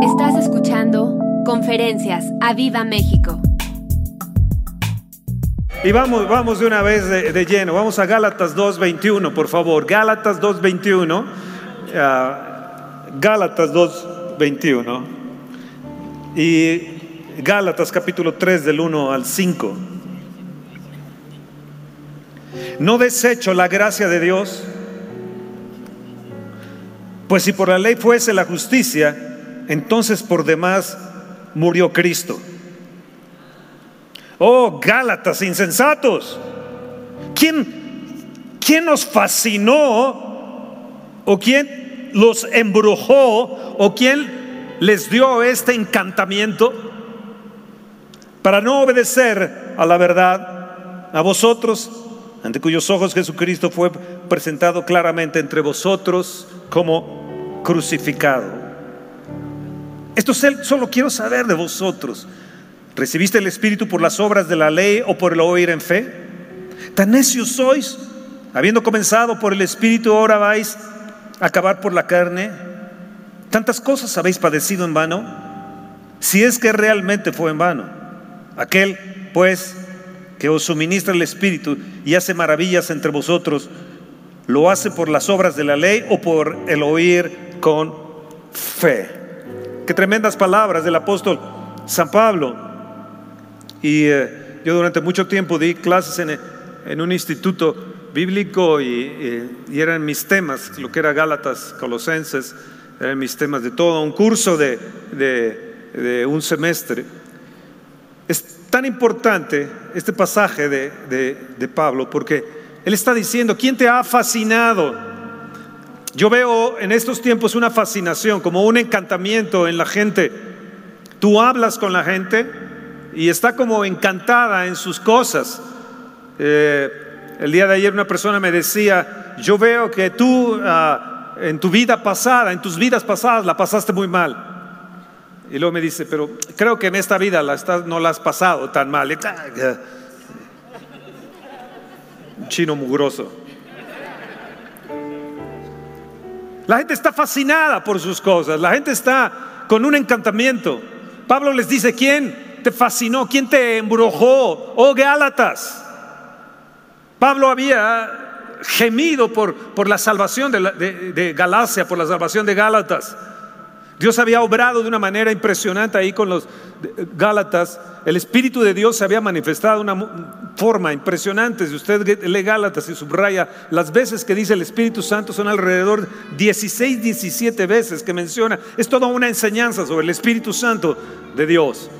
Estás escuchando Conferencias a Viva México. Y vamos, vamos de una vez de, lleno. Vamos a Gálatas 2.21, por favor. Gálatas 2.21. Ah, Gálatas 2.21. Y Gálatas capítulo 3 del 1 al 5. No desecho la gracia de Dios, pues si por la ley fuese la justicia, entonces por demás murió Cristo. Oh, Gálatas insensatos. ¿Quién, ¿Quién nos fascinó o quién los embrujó o quién les dio este encantamiento para no obedecer a la verdad? A vosotros, ante cuyos ojos Jesucristo fue presentado claramente entre vosotros como crucificado. Esto solo quiero saber de vosotros. ¿Recibiste el Espíritu por las obras de la ley o por el oír en fe? ¿Tan necios sois? Habiendo comenzado por el Espíritu, ahora vais a acabar por la carne. ¿Tantas cosas habéis padecido en vano? Si es que realmente fue en vano. Aquel, pues, que os suministra el Espíritu y hace maravillas entre vosotros, ¿lo hace por las obras de la ley o por el oír con fe? Qué tremendas palabras del apóstol San Pablo. Y eh, yo durante mucho tiempo di clases en, un instituto bíblico y, eran mis temas, lo que era Gálatas, Colosenses, eran mis temas de todo un curso de, un semestre. Es tan importante este pasaje de Pablo porque él está diciendo, ¿quién te ha fascinado? Yo veo en estos tiempos una fascinación, como un encantamiento en la gente. Tú hablas con la gente, y está como encantada en sus cosas. Eh, el día de ayer una persona me decía, yo veo que tú ah, en tu vida pasada, en tus vidas pasadas la pasaste muy mal. Y luego me dice, pero creo que en esta vida la no la has pasado tan mal. Un chino mugroso. La gente está fascinada por sus cosas, la gente está con un encantamiento. Pablo les dice, ¿quién? te fascinó? ¿Quién te embrujó? Oh Gálatas. Pablo había gemido por, por la salvación de, de, Galacia, por la salvación de Gálatas. Dios había obrado de una manera impresionante ahí con los Gálatas. El Espíritu de Dios se había manifestado de una forma impresionante. Si usted lee Gálatas y subraya, las veces que dice el Espíritu Santo son alrededor 16, 17 veces que menciona. Es toda una enseñanza sobre el Espíritu Santo de Dios.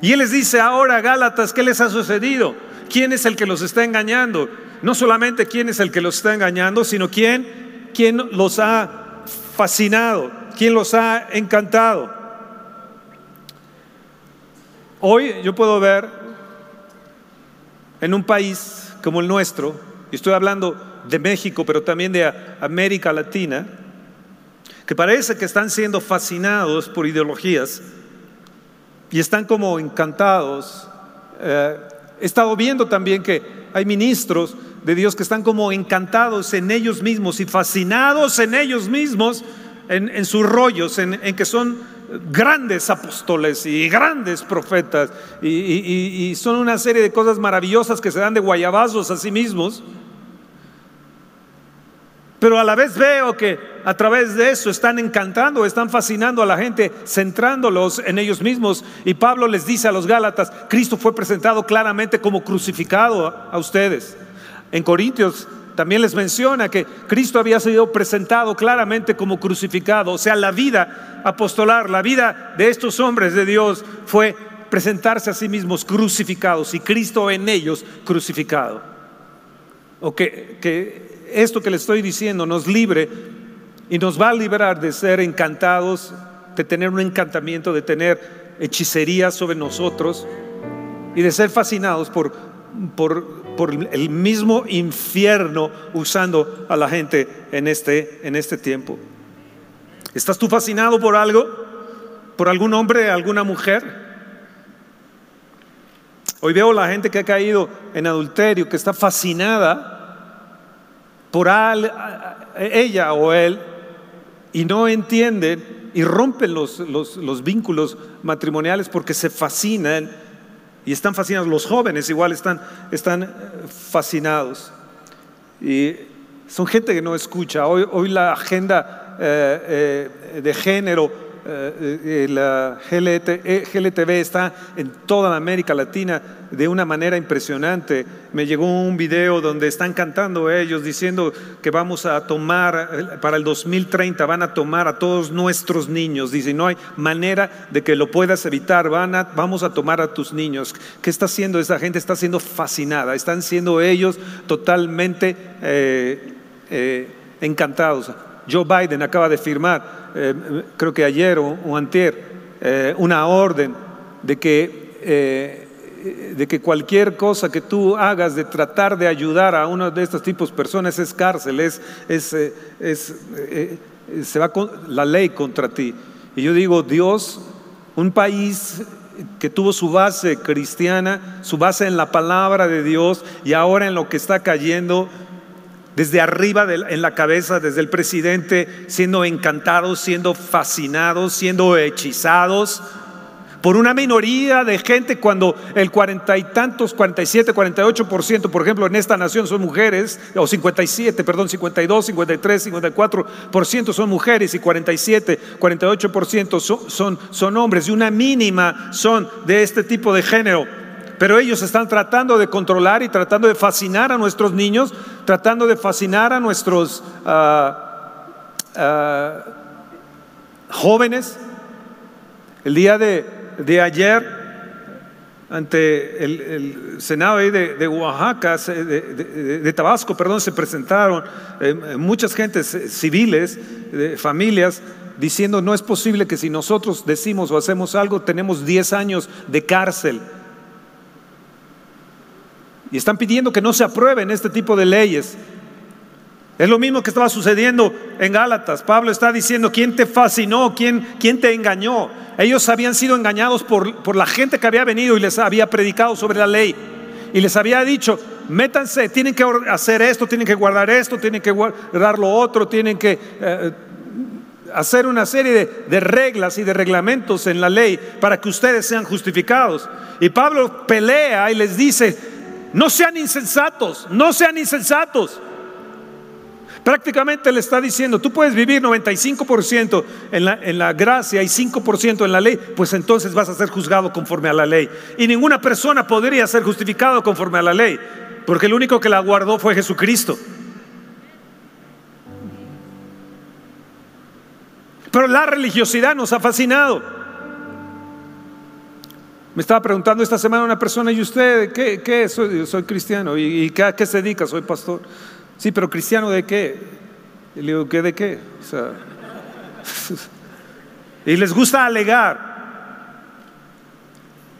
Y Él les dice ahora, Gálatas, ¿qué les ha sucedido? ¿Quién es el que los está engañando? No solamente quién es el que los está engañando, sino quién, quién los ha fascinado, quién los ha encantado. Hoy yo puedo ver en un país como el nuestro, y estoy hablando de México, pero también de América Latina, que parece que están siendo fascinados por ideologías y están como encantados. Eh, he estado viendo también que hay ministros de Dios que están como encantados en ellos mismos y fascinados en ellos mismos, en, sus rollos, en, que son grandes apóstoles y grandes profetas y, y, son una serie de cosas maravillosas que se dan de guayabazos a sí mismos. Pero a la vez veo que a través de eso están encantando, están fascinando a la gente, centrándolos en ellos mismos. Y Pablo les dice a los Gálatas, Cristo fue presentado claramente como crucificado a ustedes. En Corintios también les menciona que Cristo había sido presentado claramente como crucificado. O sea, la vida apostolar, la vida de estos hombres de Dios fue presentarse a sí mismos crucificados y Cristo en ellos crucificado. O que, que esto que le estoy diciendo nos libre y nos va a liberar de ser encantados, de tener un encantamiento, de tener hechicería sobre nosotros y de ser fascinados por, por, el mismo infierno usando a la gente en este, en este tiempo. ¿Estás tú fascinado por algo? ¿Por algún hombre, alguna mujer? Hoy veo la gente que ha caído en adulterio, que está fascinada por ella o él y no entienden y rompen los, los, vínculos matrimoniales porque se fascinan y están fascinados. Los jóvenes igual están, están eh, fascinados. Y son gente que no escucha. Hoy, hoy la agenda eh, eh, de género eh, eh, la GLTV eh, está en toda América Latina de una manera impresionante. Me llegó un video donde están cantando ellos diciendo que vamos a tomar, para el 2030 van a tomar a todos nuestros niños. Dice, no hay manera de que lo puedas evitar, van a, vamos a tomar a tus niños. ¿Qué está haciendo esa gente? Está siendo fascinada, están siendo ellos totalmente encantados. Joe Biden acaba de firmar eh, creo que ayer o, antier, eh, una orden de que, eh, de que cualquier cosa que tú hagas de tratar de ayudar a uno de estos tipos de personas es cárcel, es, es, se va con, la ley contra ti. Y yo digo, Dios, un país que tuvo su base cristiana, su base en la palabra de Dios y ahora en lo que está cayendo, desde arriba en la cabeza, desde el presidente, siendo encantados, siendo fascinados, siendo hechizados por una minoría de gente cuando el cuarenta y tantos, 47, 48 por ciento, por ejemplo, en esta nación son mujeres, o 57, perdón, 52, 53, 54 por ciento son mujeres y 47, 48 por ciento son, son hombres y una mínima son de este tipo de género. Pero ellos están tratando de controlar y tratando de fascinar a nuestros niños, tratando de fascinar a nuestros ah, ah, jóvenes. El día de, ayer, ante el, Senado de, Oaxaca, de, Tabasco, perdón, se presentaron eh, muchas gentes eh, civiles, familias, diciendo no es posible que si nosotros decimos o hacemos algo, tenemos 10 años de cárcel. Y están pidiendo que no se aprueben este tipo de leyes. Es lo mismo que estaba sucediendo en Gálatas. Pablo está diciendo, ¿quién te fascinó? ¿Quién, quién te engañó? Ellos habían sido engañados por, por la gente que había venido y les había predicado sobre la ley. Y les había dicho, métanse, tienen que hacer esto, tienen que guardar esto, tienen que guardar lo otro, tienen que eh, hacer una serie de, de, reglas y de reglamentos en la ley para que ustedes sean justificados. Y Pablo pelea y les dice, no sean insensatos, no sean insensatos. Prácticamente le está diciendo, tú puedes vivir 95% en la, en la gracia y 5% en la ley, pues entonces vas a ser juzgado conforme a la ley. Y ninguna persona podría ser justificado conforme a la ley, porque el único que la guardó fue Jesucristo. Pero la religiosidad nos ha fascinado. Me estaba preguntando esta semana una persona, ¿y usted qué, qué Soy, soy cristiano. ¿Y, a qué se dedica? Soy pastor. Sí, pero cristiano de qué? Y le digo, ¿qué de qué? y les gusta alegar.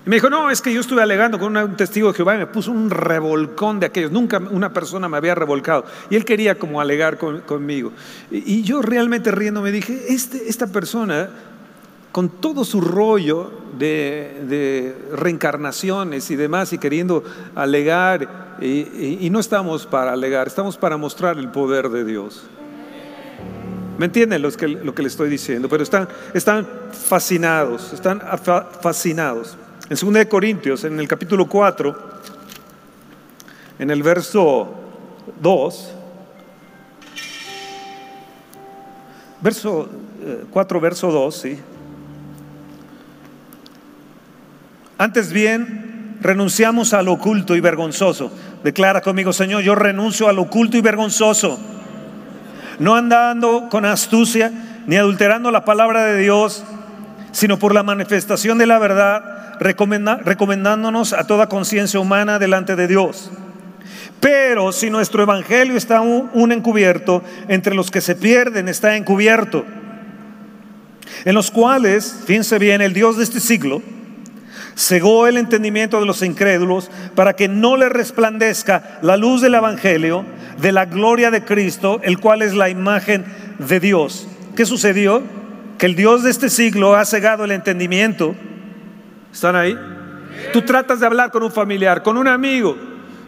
Y me dijo, no, es que yo estuve alegando con un testigo de Jehová y me puso un revolcón de aquellos. Nunca una persona me había revolcado. Y él quería como alegar conmigo. Y, y, yo realmente riendo me dije, este, esta persona con todo su rollo de, reencarnaciones y demás y queriendo alegar, y, no estamos para alegar, estamos para mostrar el poder de Dios. ¿Me entienden lo que, lo que le estoy diciendo? Pero están, están fascinados, están fascinados. En 2 Corintios, en el capítulo 4, en el verso 2, verso 4, eh, verso 2, sí. Antes bien, renunciamos al oculto y vergonzoso. Declara conmigo, Señor, yo renuncio al oculto y vergonzoso. No andando con astucia ni adulterando la palabra de Dios, sino por la manifestación de la verdad, recomendándonos a toda conciencia humana delante de Dios. Pero si nuestro evangelio está un encubierto, entre los que se pierden está encubierto, en los cuales, fíjense bien, el Dios de este siglo, cegó el entendimiento de los incrédulos para que no le resplandezca la luz del Evangelio de la gloria de Cristo, el cual es la imagen de Dios. ¿Qué sucedió? Que el Dios de este siglo ha cegado el entendimiento. ¿Están ahí? Tú tratas de hablar con un familiar, con un amigo,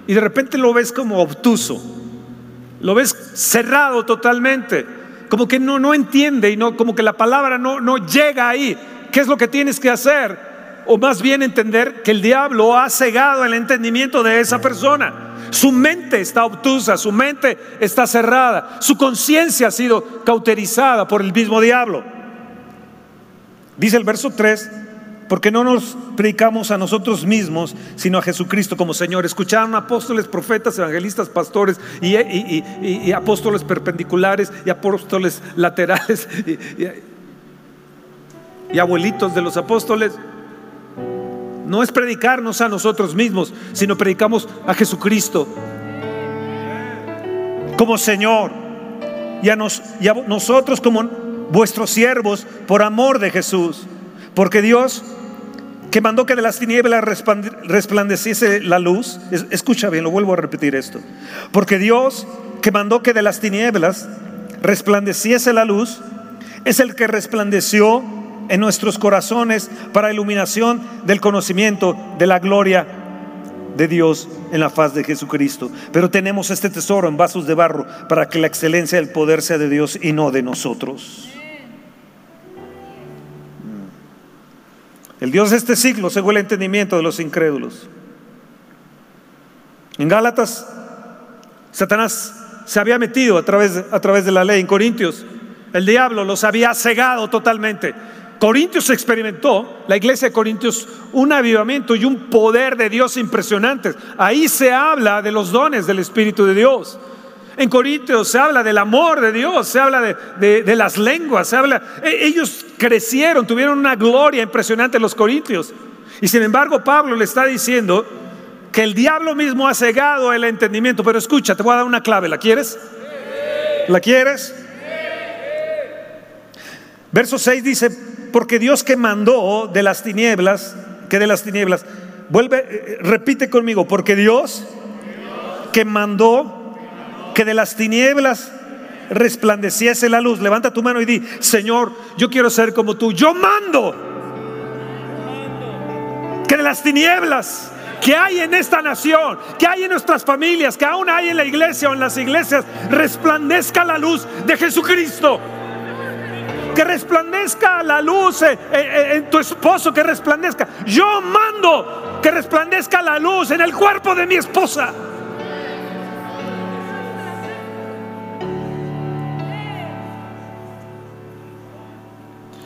y de repente lo ves como obtuso, lo ves cerrado totalmente. como que no, no entiende y no, como que la palabra no, no llega ahí. ¿Qué es lo que tienes que hacer? O más bien entender que el diablo ha cegado el entendimiento de esa persona. Su mente está obtusa, su mente está cerrada, su conciencia ha sido cauterizada por el mismo diablo. Dice el verso 3, porque no nos predicamos a nosotros mismos, sino a Jesucristo como Señor. Escucharon apóstoles, profetas, evangelistas, pastores y, apóstoles perpendiculares y apóstoles laterales y abuelitos de los apóstoles. No es predicarnos a nosotros mismos, sino predicamos a Jesucristo como Señor y a, nosotros como vuestros siervos por amor de Jesús. Porque Dios que mandó que de las tinieblas resplandeciese la luz, escucha bien, lo vuelvo a repetir esto, porque Dios que mandó que de las tinieblas resplandeciese la luz, es el que resplandeció en nuestros corazones para iluminación del conocimiento de la gloria de Dios en la faz de Jesucristo. Pero tenemos este tesoro en vasos de barro para que la excelencia del poder sea de Dios y no de nosotros. El Dios de este siglo según el entendimiento de los incrédulos. En Gálatas, Satanás se había metido a través, a través de la ley. En Corintios, el diablo los había cegado totalmente. Corintios experimentó, la iglesia de Corintios, un avivamiento y un poder de Dios impresionantes. Ahí se habla de los dones del Espíritu de Dios. En Corintios se habla del amor de Dios, se habla de, las lenguas, se habla. E, ellos crecieron, tuvieron una gloria impresionante los Corintios. Y sin embargo, Pablo le está diciendo que el diablo mismo ha cegado el entendimiento. Pero escucha, te voy a dar una clave. ¿La quieres? ¿La quieres? Verso 6 dice: Porque Dios que mandó de las tinieblas, que de las tinieblas, vuelve, eh, repite conmigo, porque Dios que mandó que de las tinieblas resplandeciese la luz. Levanta tu mano y di, Señor, yo quiero ser como tú. Yo mando que de las tinieblas que hay en esta nación, que hay en nuestras familias, que aún hay en la iglesia o en las iglesias, resplandezca la luz de Jesucristo. Que resplandezca la luz en, en tu esposo, que resplandezca. Yo mando que resplandezca la luz en el cuerpo de mi esposa.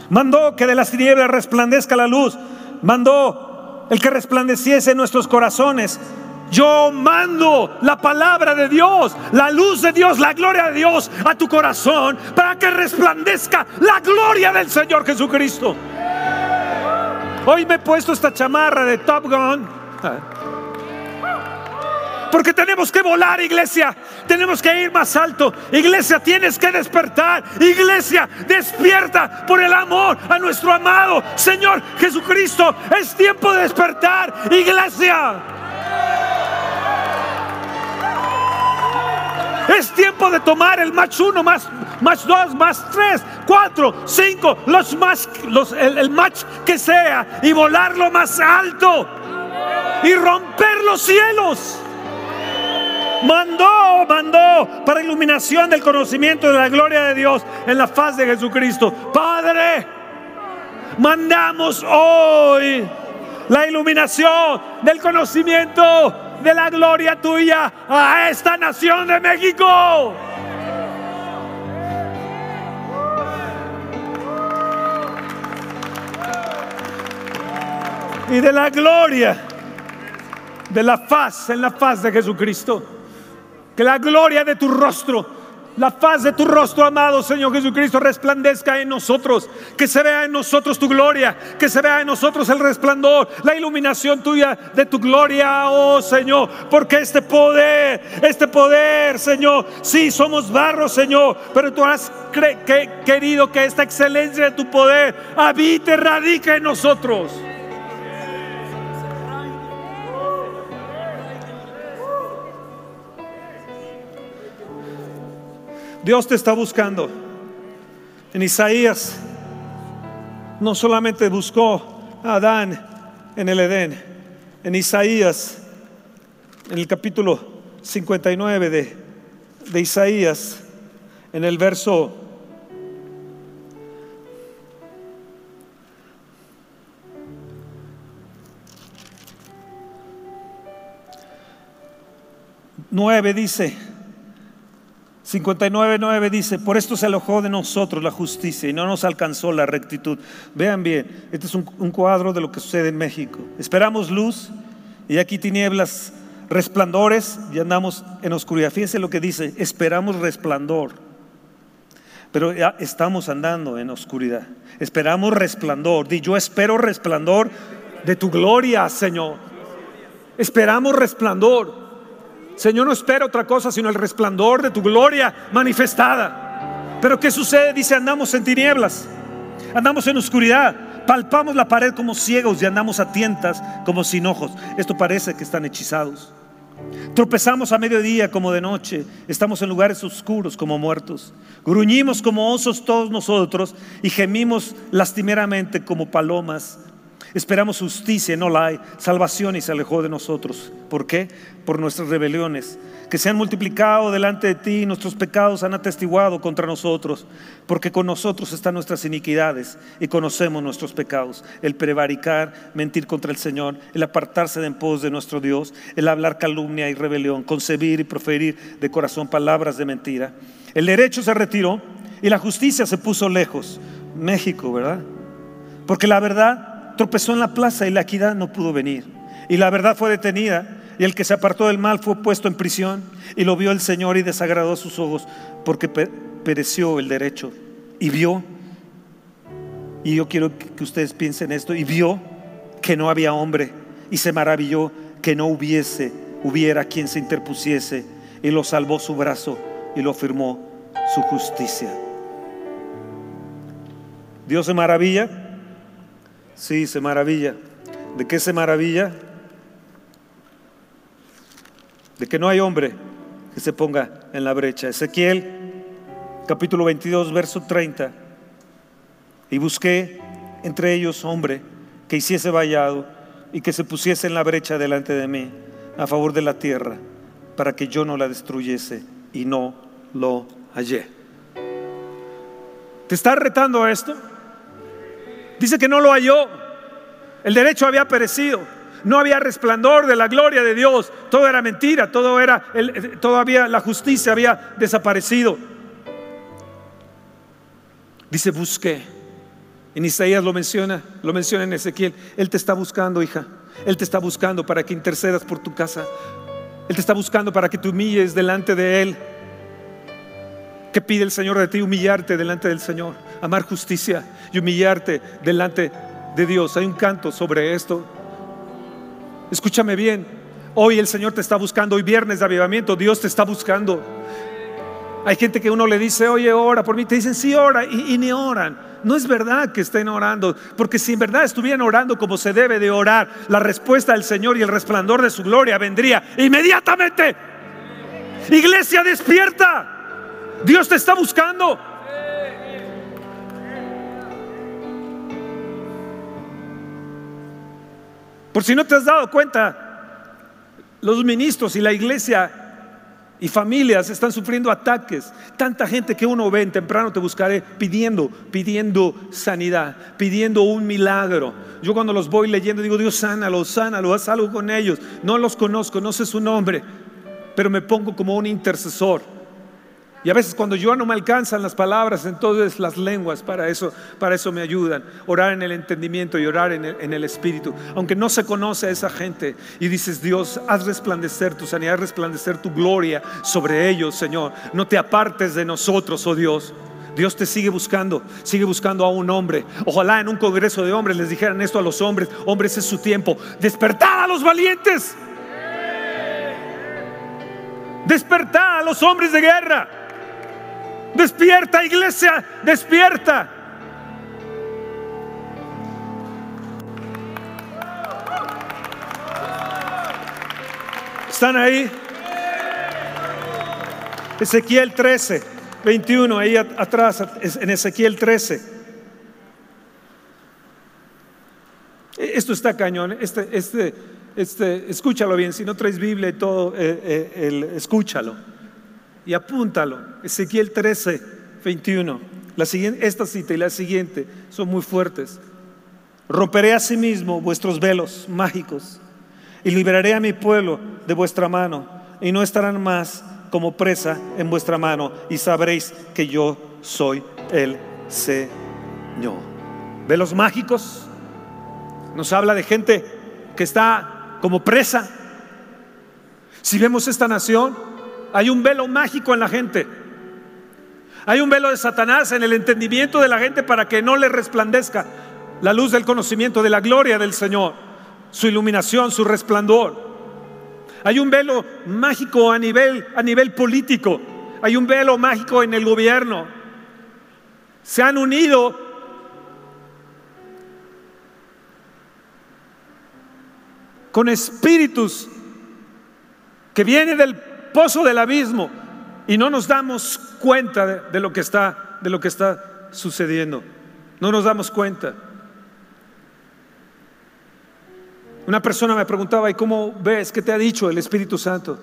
Mandó que de las tinieblas resplandezca la luz. Mandó el que resplandeciese en nuestros corazones. Yo mando la palabra de Dios, la luz de Dios, la gloria de Dios a tu corazón para que resplandezca la gloria del Señor Jesucristo. Hoy me he puesto esta chamarra de Top Gun. Porque tenemos que volar, iglesia. Tenemos que ir más alto. Iglesia, tienes que despertar. Iglesia, despierta por el amor a nuestro amado Señor Jesucristo. Es tiempo de despertar, iglesia. Es tiempo de tomar el match uno, más, más dos, más tres, cuatro, cinco, los más, el match que sea y volarlo más alto y romper los cielos. Mandó, mandó para iluminación del conocimiento de la gloria de Dios en la faz de Jesucristo. Padre, mandamos hoy la iluminación del conocimiento de la gloria tuya a esta nación de México. Y de la gloria de la faz en la faz de Jesucristo. Que la gloria de tu rostro, la faz de tu rostro, amado Señor Jesucristo, resplandezca en nosotros. Que se vea en nosotros tu gloria, que se vea en nosotros el resplandor, la iluminación tuya de tu gloria, oh Señor. Porque este poder, este poder, Señor, sí somos barro, Señor, pero tú has querido que esta excelencia de tu poder habite, radique en nosotros. Dios te está buscando. En Isaías no solamente buscó a Adán en el Edén, en Isaías, en el capítulo 59 de, de Isaías, en el verso nueve dice 59.9 dice, por esto se alojó de nosotros la justicia y no nos alcanzó la rectitud. Vean bien, este es un, cuadro de lo que sucede en México. Esperamos luz y aquí tinieblas, resplandores y andamos en oscuridad. Fíjense lo que dice, esperamos resplandor, pero ya estamos andando en oscuridad. Esperamos resplandor. Di, yo espero resplandor de tu gloria, Señor. Esperamos resplandor. Señor, no espera otra cosa sino el resplandor de tu gloria manifestada. Pero ¿qué sucede? Dice, andamos en tinieblas, andamos en oscuridad, palpamos la pared como ciegos y andamos a tientas como sin ojos. Esto parece que están hechizados. Tropezamos a mediodía como de noche, estamos en lugares oscuros como muertos. Gruñimos como osos todos nosotros y gemimos lastimeramente como palomas Esperamos justicia, no la hay. Salvación y se alejó de nosotros. ¿Por qué? Por nuestras rebeliones, que se han multiplicado delante de ti, nuestros pecados han atestiguado contra nosotros, porque con nosotros están nuestras iniquidades y conocemos nuestros pecados. El prevaricar, mentir contra el Señor, el apartarse de en pos de nuestro Dios, el hablar calumnia y rebelión, concebir y proferir de corazón palabras de mentira. El derecho se retiró y la justicia se puso lejos. México, ¿verdad? Porque la verdad tropezó en la plaza y la equidad no pudo venir. Y la verdad fue detenida y el que se apartó del mal fue puesto en prisión y lo vio el Señor y desagradó sus ojos porque pereció el derecho y vio, y yo quiero que ustedes piensen esto, y vio que no había hombre y se maravilló que no hubiese, hubiera quien se interpusiese y lo salvó su brazo y lo firmó su justicia. Dios se maravilla Sí, se maravilla. ¿De qué se maravilla? De que no hay hombre que se ponga en la brecha. Ezequiel, capítulo 22, verso 30. Y busqué entre ellos hombre que hiciese vallado y que se pusiese en la brecha delante de mí a favor de la tierra, para que yo no la destruyese y no lo hallé. ¿Te está retando esto? Dice que no lo halló. El derecho había perecido. No había resplandor de la gloria de Dios. Todo era mentira. Todo era, todavía la justicia había desaparecido. Dice, busqué. En Isaías lo menciona, lo menciona en Ezequiel. Él te está buscando, hija. Él te está buscando para que intercedas por tu casa. Él te está buscando para que te humilles delante de Él. ¿Qué pide el Señor de ti? Humillarte delante del Señor, amar justicia y humillarte delante de Dios. Hay un canto sobre esto. Escúchame bien. Hoy el Señor te está buscando. Hoy viernes de avivamiento, Dios te está buscando. Hay gente que uno le dice, oye, ora por mí. Te dicen, sí, ora. Y, y ni oran. No es verdad que estén orando. Porque si en verdad estuvieran orando como se debe de orar, la respuesta del Señor y el resplandor de su gloria vendría inmediatamente. Iglesia, despierta. Dios te está buscando. Por si no te has dado cuenta, los ministros y la iglesia y familias están sufriendo ataques. Tanta gente que uno ve en temprano te buscaré pidiendo, pidiendo sanidad, pidiendo un milagro. Yo cuando los voy leyendo digo, Dios sánalo, sánalo, haz algo con ellos. No los conozco, no sé su nombre, pero me pongo como un intercesor y a veces cuando yo no me alcanzan las palabras, entonces las lenguas para eso, para eso me ayudan. Orar en el entendimiento y orar en el, en el, espíritu. Aunque no se conoce a esa gente y dices, Dios, haz resplandecer tu sanidad, haz resplandecer tu gloria sobre ellos, Señor. No te apartes de nosotros, oh Dios. Dios te sigue buscando, sigue buscando a un hombre. Ojalá en un congreso de hombres les dijeran esto a los hombres. Hombres es su tiempo. Despertad a los valientes. Despertad a los hombres de guerra. Despierta iglesia, despierta. ¿Están ahí? Ezequiel 13, 21, ahí atrás, en Ezequiel 13. E, esto está cañón. Este, este, este, escúchalo bien. Si no traes Biblia y todo, eh, eh, escúchalo y apúntalo. Ezequiel 13, 21. La siguiente, esta cita y la siguiente son muy fuertes. Romperé a sí mismo vuestros velos mágicos y liberaré a mi pueblo de vuestra mano. y no estarán más como presa en vuestra mano y sabréis que yo soy el Señor. Velos mágicos nos habla de gente que está como presa. Si vemos esta nación, hay un velo mágico en la gente. Hay un velo de Satanás en el entendimiento de la gente para que no le resplandezca la luz del conocimiento de la gloria del Señor, su iluminación, su resplandor. Hay un velo mágico a nivel, a nivel político. Hay un velo mágico en el gobierno. Se han unido con espíritus que vienen del pozo del abismo y no nos damos cuenta de, lo que está de lo que está sucediendo. No nos damos cuenta. Una persona me preguntaba, ¿y cómo ves? ¿Qué te ha dicho el Espíritu Santo?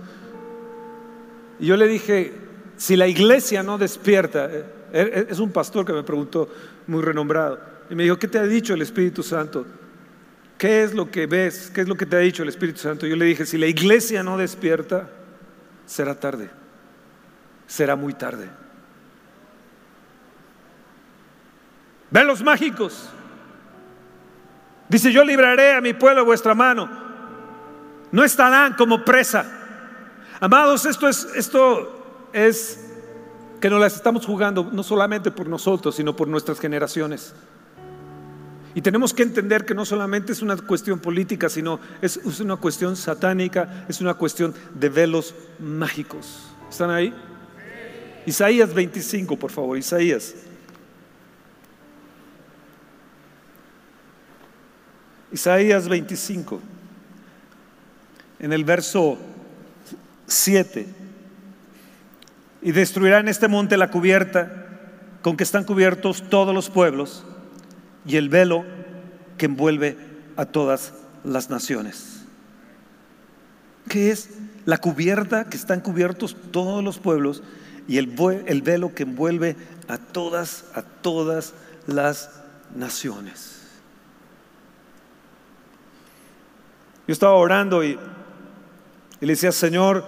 Y yo le dije, si la iglesia no despierta, eh, eh, es un pastor que me preguntó, muy renombrado, y me dijo, ¿qué te ha dicho el Espíritu Santo? ¿Qué es lo que ves? ¿Qué es lo que te ha dicho el Espíritu Santo? Yo le dije, si la iglesia no despierta, será tarde, será muy tarde. los mágicos. Dice, yo libraré a mi pueblo vuestra mano. No estarán como presa. Amados, esto es, esto es que nos las estamos jugando no solamente por nosotros, sino por nuestras generaciones. Y tenemos que entender que no solamente es una cuestión política, sino es, es una cuestión satánica, es una cuestión de velos mágicos. ¿Están ahí? Isaías 25, por favor, Isaías. Isaías 25, en el verso 7. Y destruirá en este monte la cubierta con que están cubiertos todos los pueblos y el velo que envuelve a todas las naciones. ¿Qué es? La cubierta que están cubiertos todos los pueblos y el, el velo que envuelve a todas, a todas las naciones. Yo estaba orando y, le decía, Señor,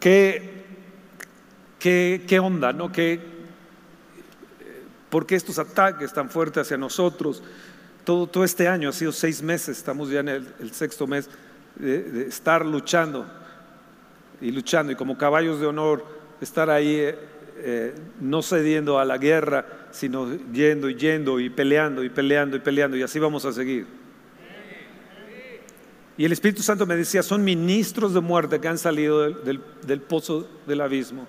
¿qué, qué, onda? ¿no? ¿Qué, ¿Por qué estos ataques tan fuertes hacia nosotros? Todo, este año ha sido seis meses, estamos ya en el, sexto mes de, estar luchando y luchando y como caballos de honor estar ahí eh, eh, no cediendo a la guerra, sino yendo y yendo y peleando y peleando y peleando y así vamos a seguir. Y el Espíritu Santo me decía, son ministros de muerte que han salido del, pozo del abismo.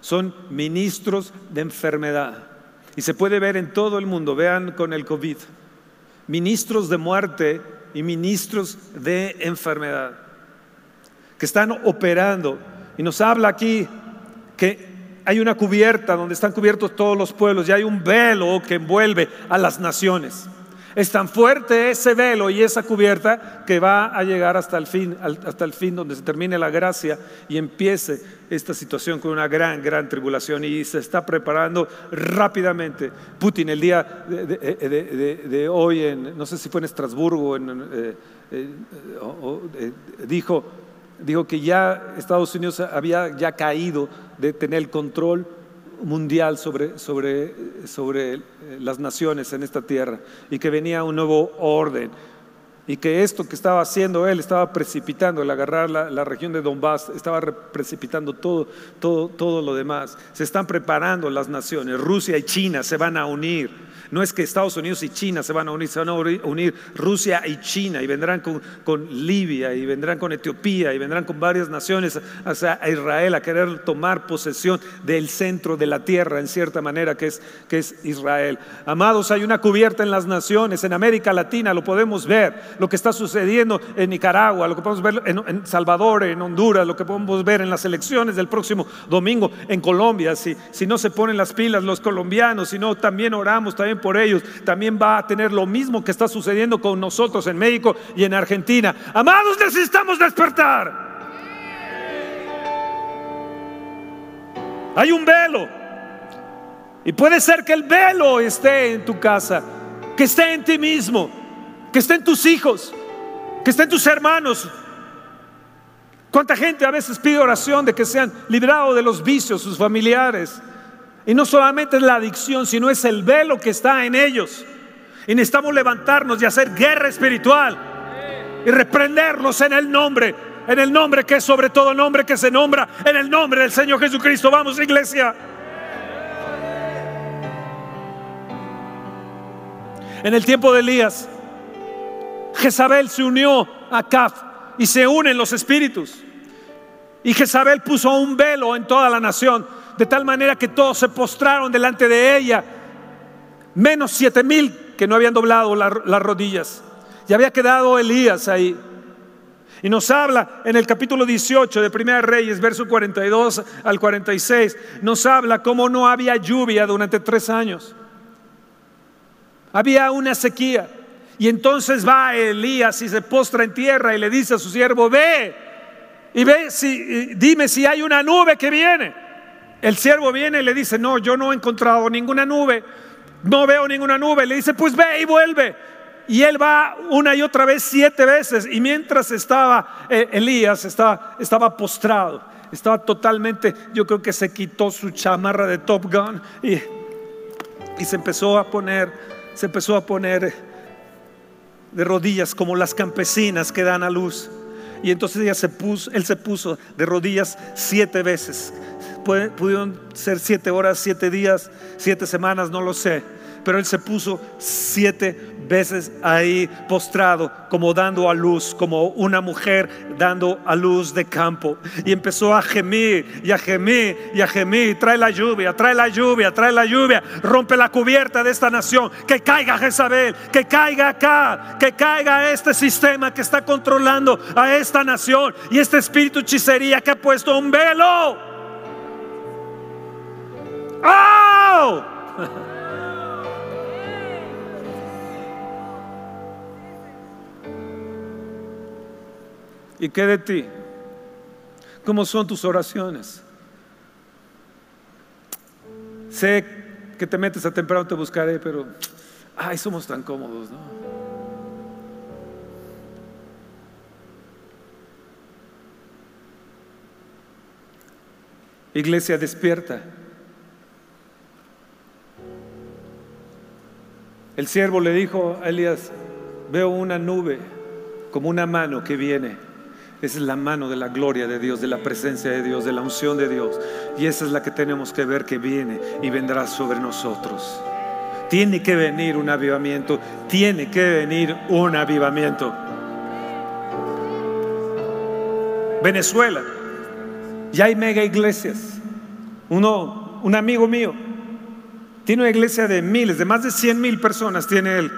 Son ministros de enfermedad. Y se puede ver en todo el mundo, vean con el COVID. Ministros de muerte y ministros de enfermedad. Que están operando. Y nos habla aquí que hay una cubierta donde están cubiertos todos los pueblos y hay un velo que envuelve a las naciones. Es tan fuerte ese velo y esa cubierta que va a llegar hasta el fin, hasta el fin donde se termine la gracia y empiece esta situación con una gran, gran tribulación y se está preparando rápidamente. Putin el día de, hoy, en, no sé si fue en Estrasburgo, eh, eh, eh, dijo, dijo que ya Estados Unidos había ya caído de tener el control mundial sobre, sobre, sobre las naciones en esta tierra y que venía un nuevo orden y que esto que estaba haciendo él estaba precipitando el agarrar la, región de Donbass, estaba precipitando todo, todo, todo lo demás. Se están preparando las naciones, Rusia y China se van a unir no es que Estados Unidos y China se van a unir, se van a unir Rusia y China y vendrán con, Libia y vendrán con Etiopía y vendrán con varias naciones hacia Israel a querer tomar posesión del centro de la tierra en cierta manera que es, que es Israel. Amados, hay una cubierta en las naciones, en América Latina lo podemos ver, lo que está sucediendo en Nicaragua, lo que podemos ver en, Salvador, en Honduras, lo que podemos ver en las elecciones del próximo domingo en Colombia. Si, si no se ponen las pilas los colombianos, si no también oramos, también por ellos, también va a tener lo mismo que está sucediendo con nosotros en México y en Argentina. Amados, necesitamos despertar. Hay un velo. Y puede ser que el velo esté en tu casa, que esté en ti mismo, que esté en tus hijos, que esté en tus hermanos. ¿Cuánta gente a veces pide oración de que sean librados de los vicios, sus familiares? Y no solamente es la adicción, sino es el velo que está en ellos. Y necesitamos levantarnos y hacer guerra espiritual y reprenderlos en el nombre, en el nombre que es sobre todo nombre que se nombra, en el nombre del Señor Jesucristo. Vamos, iglesia. En el tiempo de Elías, Jezabel se unió a Caf y se unen los espíritus. Y Jezabel puso un velo en toda la nación, de tal manera que todos se postraron delante de ella, menos siete mil que no habían doblado las rodillas. Y había quedado Elías ahí. Y nos habla en el capítulo 18 de Primera Reyes, verso 42 al 46, nos habla cómo no había lluvia durante tres años. Había una sequía. Y entonces va Elías y se postra en tierra y le dice a su siervo, ve y ve si, dime si hay una nube que viene. El siervo viene y le dice, no, yo no he encontrado ninguna nube, no veo ninguna nube. Le dice, pues ve y vuelve. Y él va una y otra vez siete veces. Y mientras estaba eh, Elías, estaba, estaba postrado, estaba totalmente, yo creo que se quitó su chamarra de Top Gun y, y se empezó a poner, se empezó a poner de rodillas como las campesinas que dan a luz. Y entonces ella se puso, él se puso de rodillas siete veces. Pudieron ser siete horas, siete días, siete semanas, no lo sé pero él se puso siete veces ahí postrado, como dando a luz, como una mujer dando a luz de campo. Y empezó a gemir y a gemir y a gemir. Trae la lluvia, trae la lluvia, trae la lluvia. Rompe la cubierta de esta nación. Que caiga Jezabel, que caiga acá, que caiga este sistema que está controlando a esta nación y este espíritu hechicería que ha puesto un velo. ¡Oh! ¿Y qué de ti? ¿Cómo son tus oraciones? Sé que te metes a temprano, te buscaré, pero, ay, somos tan cómodos, ¿no? Iglesia despierta. El siervo le dijo a Elías, veo una nube como una mano que viene esa es la mano de la gloria de Dios, de la presencia de Dios, de la unción de Dios. Y esa es la que tenemos que ver que viene y vendrá sobre nosotros. Tiene que venir un avivamiento, tiene que venir un avivamiento. Venezuela, ya hay mega iglesias. Uno, un amigo mío, tiene una iglesia de miles, de más de 100 mil personas tiene él.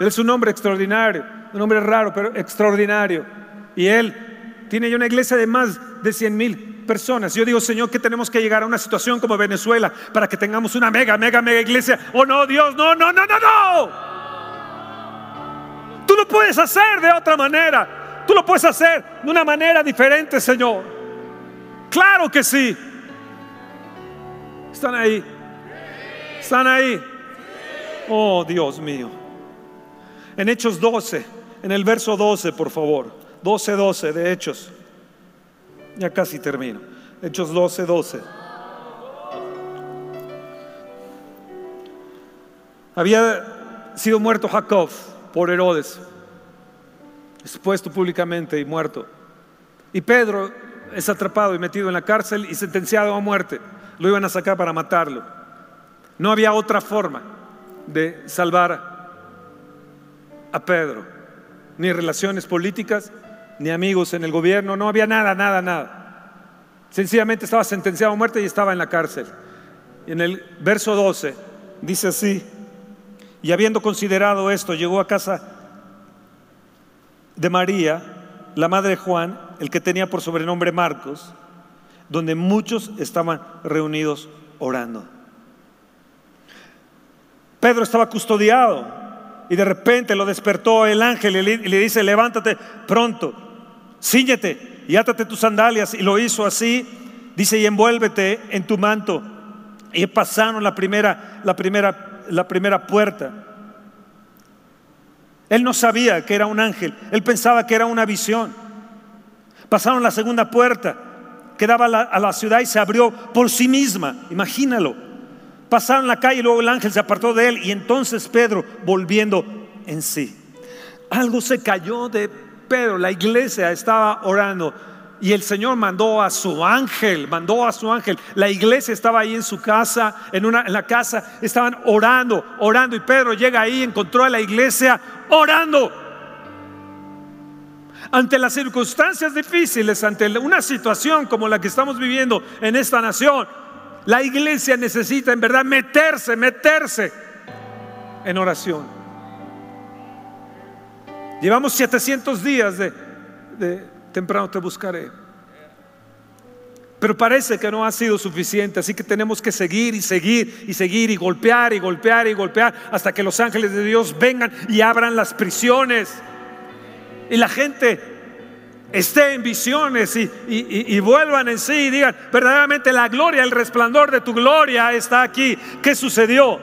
Él es un hombre extraordinario, un hombre raro, pero extraordinario. Y él tiene ya una iglesia de más de 100 mil personas. Yo digo, Señor, que tenemos que llegar a una situación como Venezuela para que tengamos una mega, mega, mega iglesia. Oh, no, Dios, no, no, no, no, no. Tú lo puedes hacer de otra manera. Tú lo puedes hacer de una manera diferente, Señor. Claro que sí. Están ahí. Están ahí. Oh, Dios mío. En Hechos 12, en el verso 12, por favor. 12, de Hechos. Ya casi termino. Hechos 12, 12. Había sido muerto Jacob por Herodes, expuesto públicamente y muerto. Y Pedro es atrapado y metido en la cárcel y sentenciado a muerte. Lo iban a sacar para matarlo. No había otra forma de salvar a Pedro, ni relaciones políticas, ni amigos en el gobierno, no había nada, nada, nada. Sencillamente estaba sentenciado a muerte y estaba en la cárcel. En el verso 12 dice así, y habiendo considerado esto, llegó a casa de María, la madre de Juan, el que tenía por sobrenombre Marcos, donde muchos estaban reunidos orando. Pedro estaba custodiado y de repente lo despertó el ángel y le, dice, levántate pronto ciñete y átate tus sandalias. Y lo hizo así, dice, y envuélvete en tu manto. Y pasaron la primera, la primera, la primera puerta. Él no sabía que era un ángel, él pensaba que era una visión. Pasaron la segunda puerta que daba a la ciudad y se abrió por sí misma. Imagínalo. Pasaron la calle y luego el ángel se apartó de él y entonces Pedro volviendo en sí. Algo se cayó de Pedro. La iglesia estaba orando y el Señor mandó a su ángel, mandó a su ángel. La iglesia estaba ahí en su casa, en, una, en la casa, estaban orando, orando. Y Pedro llega ahí, encontró a la iglesia orando. Ante las circunstancias difíciles, ante una situación como la que estamos viviendo en esta nación, la iglesia necesita en verdad meterse, meterse en oración. Llevamos 700 días de, de temprano te buscaré. Pero parece que no ha sido suficiente, así que tenemos que seguir y seguir y seguir y golpear y golpear y golpear hasta que los ángeles de Dios vengan y abran las prisiones. Y la gente esté en visiones y, vuelvan en sí y digan, verdaderamente la gloria, el resplandor de tu gloria está aquí. ¿Qué sucedió?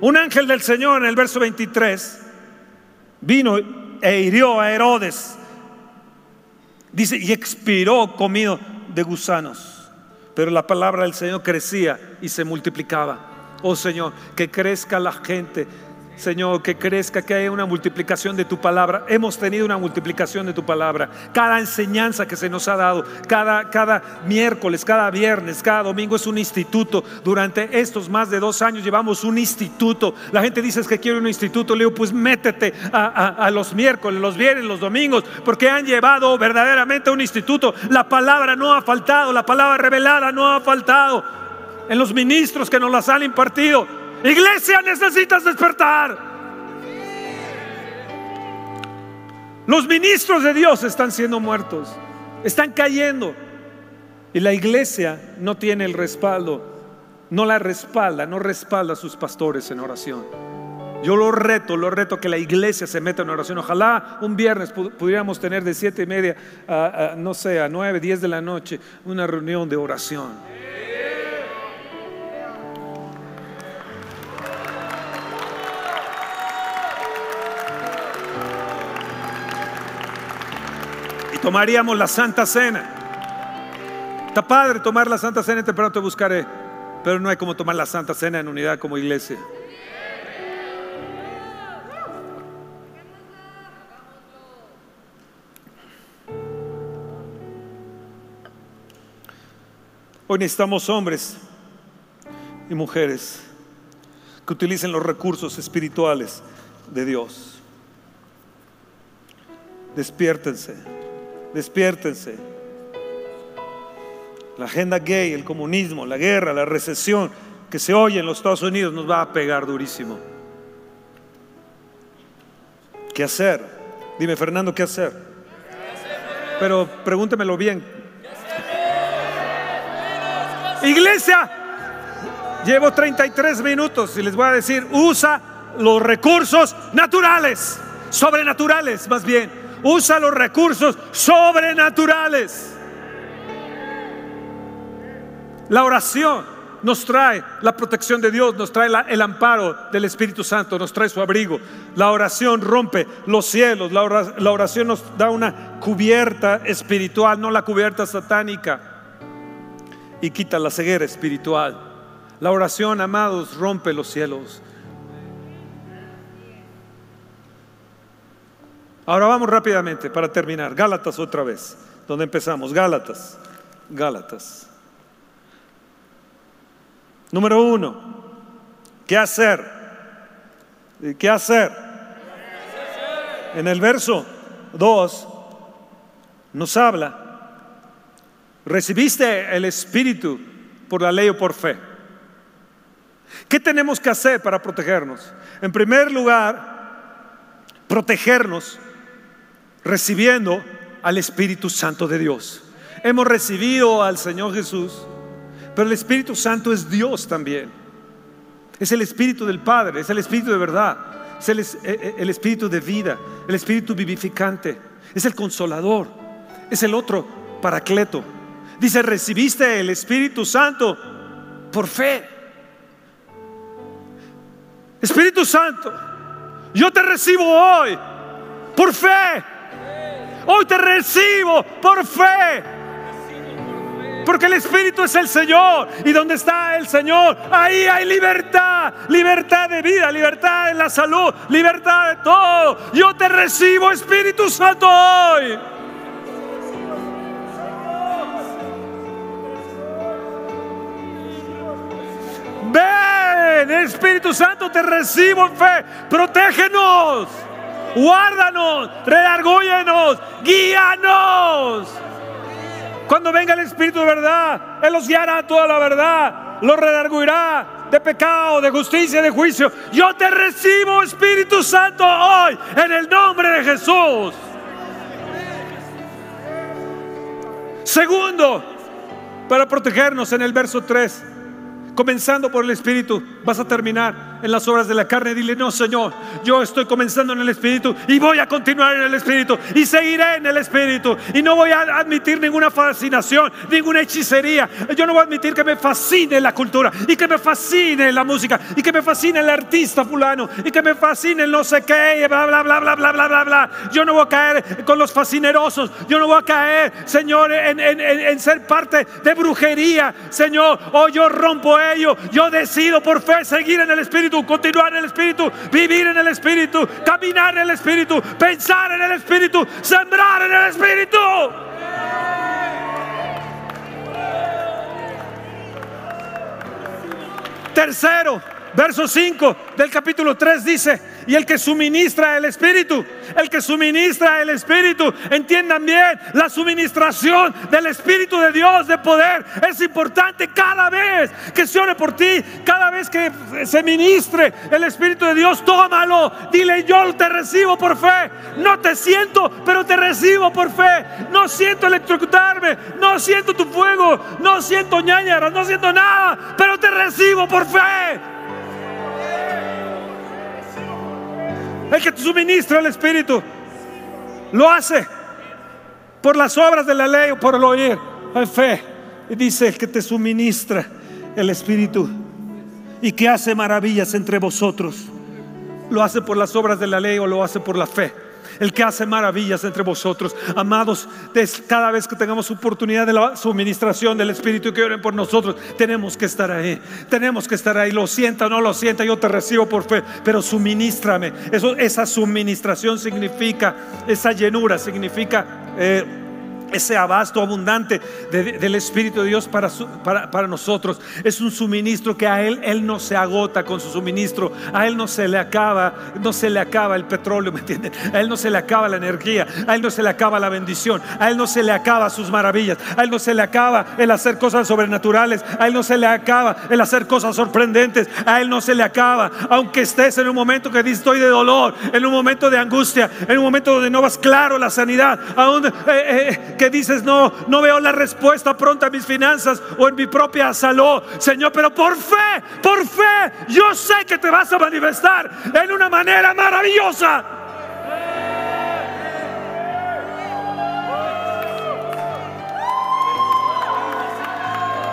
Un ángel del Señor en el verso 23 vino e hirió a Herodes. Dice, y expiró comido de gusanos. Pero la palabra del Señor crecía y se multiplicaba. Oh Señor, que crezca la gente Señor, que crezca, que haya una multiplicación de tu palabra. Hemos tenido una multiplicación de tu palabra. Cada enseñanza que se nos ha dado, cada, cada miércoles, cada viernes, cada domingo es un instituto. Durante estos más de dos años llevamos un instituto. La gente dice que quiere un instituto. Le digo, pues métete a, los miércoles, los viernes, los domingos, porque han llevado verdaderamente un instituto. La palabra no ha faltado, la palabra revelada no ha faltado en los ministros que nos las han impartido. Iglesia, necesitas despertar. Los ministros de Dios están siendo muertos, están cayendo. Y la iglesia no tiene el respaldo, no la respalda, no respalda a sus pastores en oración. Yo lo reto, lo reto que la iglesia se meta en oración. Ojalá un viernes pudiéramos tener de siete y media a, no sé, a nueve, diez de la noche una reunión de oración. Tomaríamos la Santa Cena. Está padre tomar la Santa Cena, pero te buscaré. Pero no hay como tomar la Santa Cena en unidad como iglesia. Hoy necesitamos hombres y mujeres que utilicen los recursos espirituales de Dios. Despiértense despiértense. La agenda gay, el comunismo, la guerra, la recesión que se oye en los Estados Unidos nos va a pegar durísimo. ¿Qué hacer? Dime, Fernando, ¿qué hacer? Pero pregúntemelo bien. Iglesia, llevo 33 minutos y les voy a decir, usa los recursos naturales, sobrenaturales más bien usa los recursos sobrenaturales. La oración nos trae la protección de Dios, nos trae el amparo del Espíritu Santo, nos trae su abrigo. La oración rompe los cielos, la oración nos da una cubierta espiritual, no la cubierta satánica, y quita la ceguera espiritual. La oración, amados, rompe los cielos. Ahora vamos rápidamente para terminar. Gálatas otra vez, donde empezamos. Gálatas, Gálatas. Número uno, ¿qué hacer? ¿Qué hacer? En el verso 2 nos habla, recibiste el Espíritu por la ley o por fe. ¿Qué tenemos que hacer para protegernos? En primer lugar, protegernos recibiendo al Espíritu Santo de Dios. Hemos recibido al Señor Jesús, pero el Espíritu Santo es Dios también. Es el Espíritu del Padre, es el Espíritu de verdad, es el, eh, eh, Espíritu de vida, el Espíritu vivificante, es el consolador, es el otro paracleto. Dice, recibiste el Espíritu Santo por fe. Espíritu Santo, yo te recibo hoy por fe. Hoy te recibo por fe. Porque el Espíritu es el Señor. Y donde está el Señor, ahí hay libertad. Libertad de vida, libertad en la salud, libertad de todo. Yo te recibo, Espíritu Santo, hoy. Ven, Espíritu Santo, te recibo en fe. Protégenos, guárdanos, redargúyenos, guíanos. Cuando venga el Espíritu de verdad, Él los guiará toda la verdad, los redarguirá de pecado, de justicia, de juicio. Yo te recibo, Espíritu Santo, hoy, en el nombre de Jesús. Segundo, para protegernos en el verso 3 comenzando por el Espíritu, vas a terminar en las obras de la carne. Dile, no, Señor, yo estoy comenzando en el Espíritu y voy a continuar en el Espíritu y seguiré en el Espíritu. Y no voy a admitir ninguna fascinación, ninguna hechicería. Yo no voy a admitir que me fascine la cultura y que me fascine la música y que me fascine el artista fulano y que me fascine el no sé qué, bla, bla, bla, bla, bla, bla, bla, bla. Yo no voy a caer con los fascinerosos. Yo no voy a caer, Señor, en, en, en, ser parte de brujería, Señor. O oh, yo rompo ello. Yo decido por fe seguir en el Espíritu Spirito, continuare nello Spirito, vivere nello Spirito, camminare nello Spirito, pensare nello Spirito, sembrare nello Spirito. Tercero, verso 5 del capítulo 3 dice, y el que suministra el Espíritu, el que suministra el Espíritu, entiendan bien, la suministración del Espíritu de Dios de poder es importante cada vez que se ore por ti, cada vez que se ministre el Espíritu de Dios, tómalo, dile yo te recibo por fe, no te siento, pero te recibo por fe, no siento electrocutarme, no siento tu fuego, no siento ñañaras, no siento nada, pero te recibo por fe. El que te suministra el Espíritu, lo hace por las obras de la ley o por el oír. Hay fe. Y dice el que te suministra el Espíritu y que hace maravillas entre vosotros. Lo hace por las obras de la ley o lo hace por la fe el que hace maravillas entre vosotros. Amados, cada vez que tengamos oportunidad de la suministración del Espíritu que oren por nosotros, tenemos que estar ahí. Tenemos que estar ahí. Lo sienta o no lo sienta, yo te recibo por fe, pero suministrame. Esa suministración significa, esa llenura significa... Eh, ese abasto abundante del Espíritu de Dios para, para, nosotros. Es un suministro que a Él, Él no se agota con su suministro. A Él no se le acaba, no se le acaba el petróleo, ¿me entienden? A Él no se le acaba la energía. A Él no se le acaba la bendición. A Él no se le acaba sus maravillas. A Él no se le acaba el hacer cosas sobrenaturales. A Él no se le acaba el hacer cosas sorprendentes. A Él no se le acaba. Aunque estés en un momento que estoy de dolor, en un momento de angustia, en un momento donde no vas claro la sanidad, aún eh, eh, que dices, no, no veo la respuesta pronta a mis finanzas o en mi propia salud, Señor, pero por fe, por fe, yo sé que te vas a manifestar en una manera maravillosa.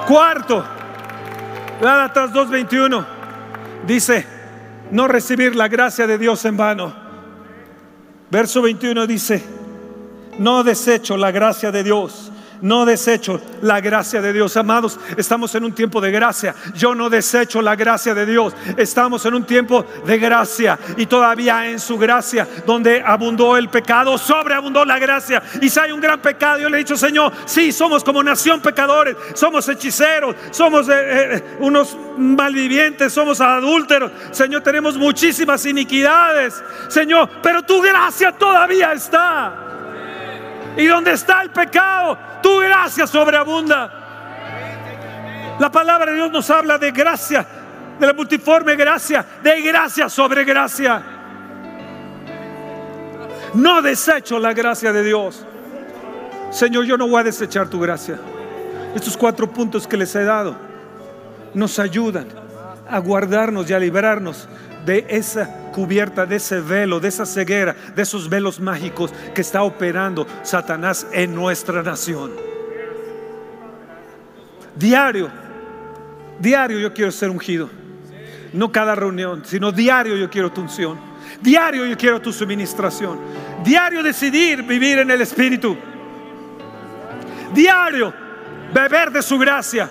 Cuarto, Gálatas 2:21 dice, no recibir la gracia de Dios en vano. Verso 21 dice, no desecho la gracia de Dios. No desecho la gracia de Dios. Amados, estamos en un tiempo de gracia. Yo no desecho la gracia de Dios. Estamos en un tiempo de gracia. Y todavía en su gracia, donde abundó el pecado, sobreabundó la gracia. Y si hay un gran pecado, yo le he dicho, Señor, sí, somos como nación pecadores. Somos hechiceros. Somos eh, eh, unos malvivientes. Somos adúlteros. Señor, tenemos muchísimas iniquidades. Señor, pero tu gracia todavía está. Y donde está el pecado, tu gracia sobreabunda. La palabra de Dios nos habla de gracia, de la multiforme gracia, de gracia sobre gracia. No desecho la gracia de Dios. Señor, yo no voy a desechar tu gracia. Estos cuatro puntos que les he dado nos ayudan a guardarnos y a librarnos de esa cubierta, de ese velo, de esa ceguera, de esos velos mágicos que está operando Satanás en nuestra nación. Diario, diario yo quiero ser ungido. No cada reunión, sino diario yo quiero tu unción. Diario yo quiero tu suministración. Diario decidir vivir en el Espíritu. Diario beber de su gracia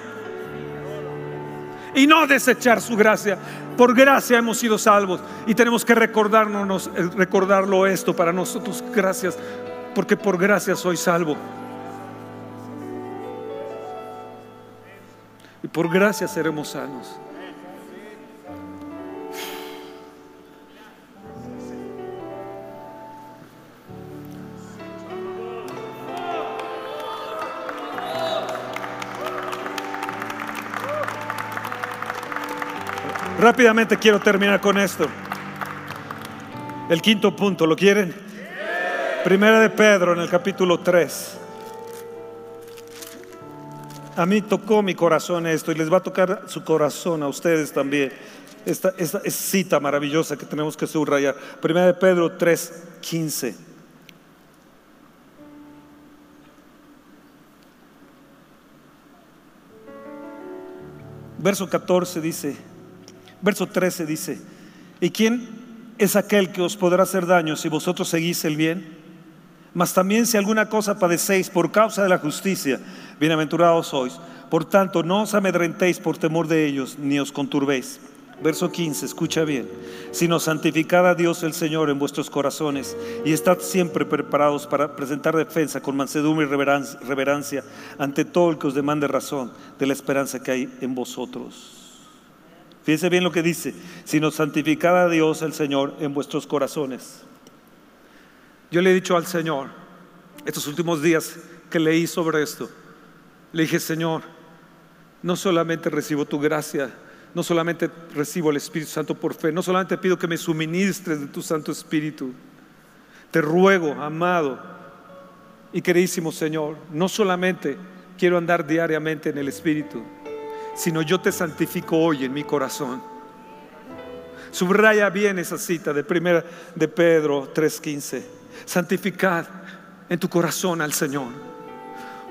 y no desechar su gracia. Por gracia hemos sido salvos y tenemos que recordarnos, eh, recordarlo esto para nosotros. Gracias, porque por gracia soy salvo. Y por gracia seremos sanos. Rápidamente quiero terminar con esto. El quinto punto, ¿lo quieren? Primera de Pedro en el capítulo 3. A mí tocó mi corazón esto y les va a tocar su corazón a ustedes también. Esta, cita maravillosa que tenemos que subrayar. Primera de Pedro 3, 15. Verso 14 dice, Verso 13 dice, ¿y quién es aquel que os podrá hacer daño si vosotros seguís el bien? Mas también si alguna cosa padecéis por causa de la justicia, bienaventurados sois. Por tanto, no os amedrentéis por temor de ellos, ni os conturbéis. Verso 15, escucha bien, sino santificad a Dios el Señor en vuestros corazones y estad siempre preparados para presentar defensa con mansedumbre y reverencia ante todo el que os demande razón de la esperanza que hay en vosotros. Fíjense bien lo que dice, sino santificad a Dios el Señor en vuestros corazones. Yo le he dicho al Señor, estos últimos días que leí sobre esto, le dije, Señor, no solamente recibo tu gracia, no solamente recibo el Espíritu Santo por fe, no solamente pido que me suministres de tu Santo Espíritu, te ruego, amado y queridísimo Señor, no solamente quiero andar diariamente en el Espíritu, sino yo te santifico hoy en mi corazón. Subraya bien esa cita de primera de Pedro 3:15. Santificad en tu corazón al Señor.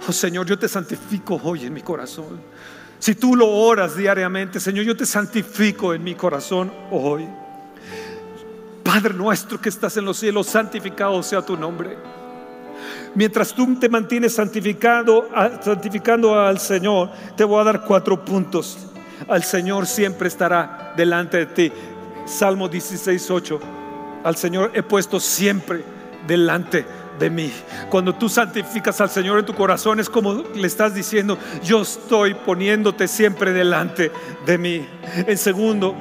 Oh Señor, yo te santifico hoy en mi corazón. Si tú lo oras diariamente, Señor, yo te santifico en mi corazón hoy. Padre nuestro que estás en los cielos, santificado sea tu nombre. Mientras tú te mantienes santificado, santificando al Señor, te voy a dar cuatro puntos. Al Señor siempre estará delante de ti. Salmo 16, 8. Al Señor he puesto siempre delante de mí. Cuando tú santificas al Señor en tu corazón es como le estás diciendo, yo estoy poniéndote siempre delante de mí. En segundo,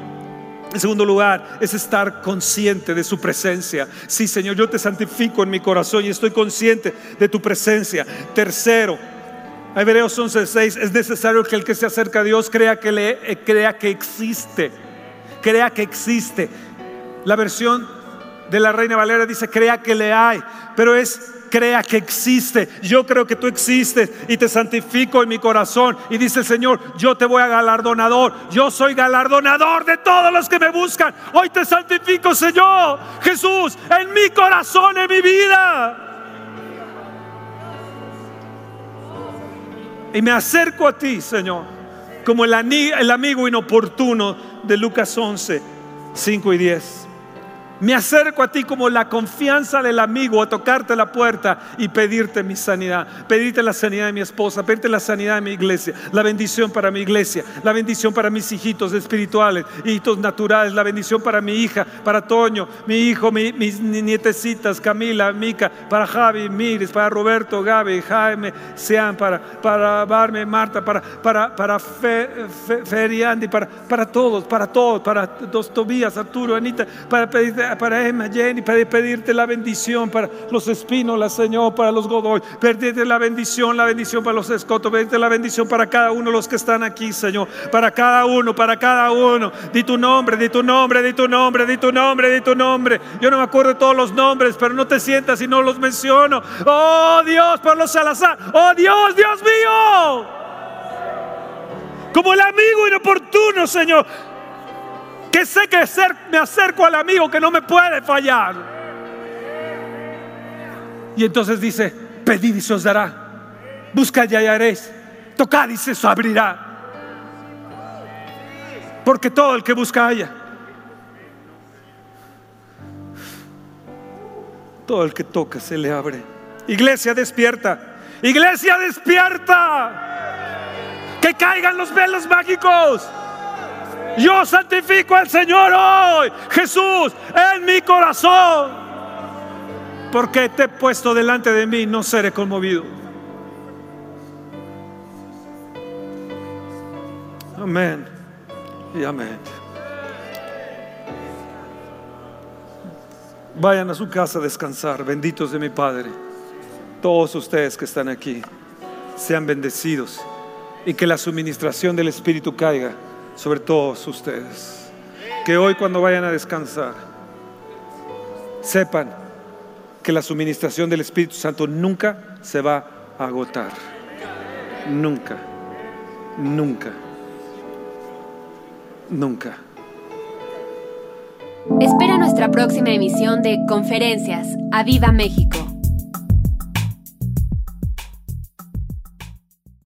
en segundo lugar, es estar consciente de su presencia. Sí, Señor, yo te santifico en mi corazón y estoy consciente de tu presencia. Tercero, Hebreos 11:6, es necesario que el que se acerca a Dios crea que, le, eh, crea que existe. Crea que existe. La versión de la Reina Valera dice, crea que le hay, pero es crea que existe. Yo creo que tú existes y te santifico en mi corazón. Y dice el Señor, yo te voy a galardonador. Yo soy galardonador de todos los que me buscan. Hoy te santifico, Señor. Jesús, en mi corazón, en mi vida. Y me acerco a ti, Señor, como el, el amigo inoportuno de Lucas 11, 5 y 10. Me acerco a ti como la confianza del amigo a tocarte la puerta y pedirte mi sanidad, pedirte la sanidad de mi esposa, pedirte la sanidad de mi iglesia, la bendición para mi iglesia, la bendición para mis hijitos espirituales, hijitos naturales, la bendición para mi hija, para Toño, mi hijo, mis nietecitas, Camila, Mica, para Javi, Miris, para Roberto, Gaby, Jaime, Sean, para, para Barme, Marta, para, para, para Feriandi, para, para todos, para todos, para dos Tobías, Arturo, Anita, para pedirte para Emma, Jenny, para pedirte la bendición para los Espínolas, Señor, para los Godoy, pedirte la bendición, la bendición para los Escotos, pedirte la bendición para cada uno de los que están aquí, Señor, para cada uno, para cada uno. Di tu nombre, di tu nombre, di tu nombre, di tu nombre, di tu nombre. Yo no me acuerdo de todos los nombres, pero no te sientas si no los menciono. Oh Dios, por los Salazar, oh Dios, Dios mío. Como el amigo inoportuno, Señor que sé que me acerco al amigo que no me puede fallar. Y entonces dice, pedid y se os dará, buscad y hallaréis, tocad y se os abrirá. Porque todo el que busca halla. Todo el que toca se le abre. Iglesia despierta. Iglesia despierta. Que caigan los velos mágicos. Yo santifico al Señor hoy. Jesús en mi corazón. Porque te he puesto delante de mí, no seré conmovido. Amén y amén. Vayan a su casa a descansar, benditos de mi Padre. Todos ustedes que están aquí, sean bendecidos y que la suministración del Espíritu caiga sobre todos ustedes. Que hoy cuando vayan a descansar, sepan que la suministración del Espíritu Santo nunca se va a agotar. Nunca, nunca, nunca. Espera nuestra próxima emisión de Conferencias. ¡A Viva México!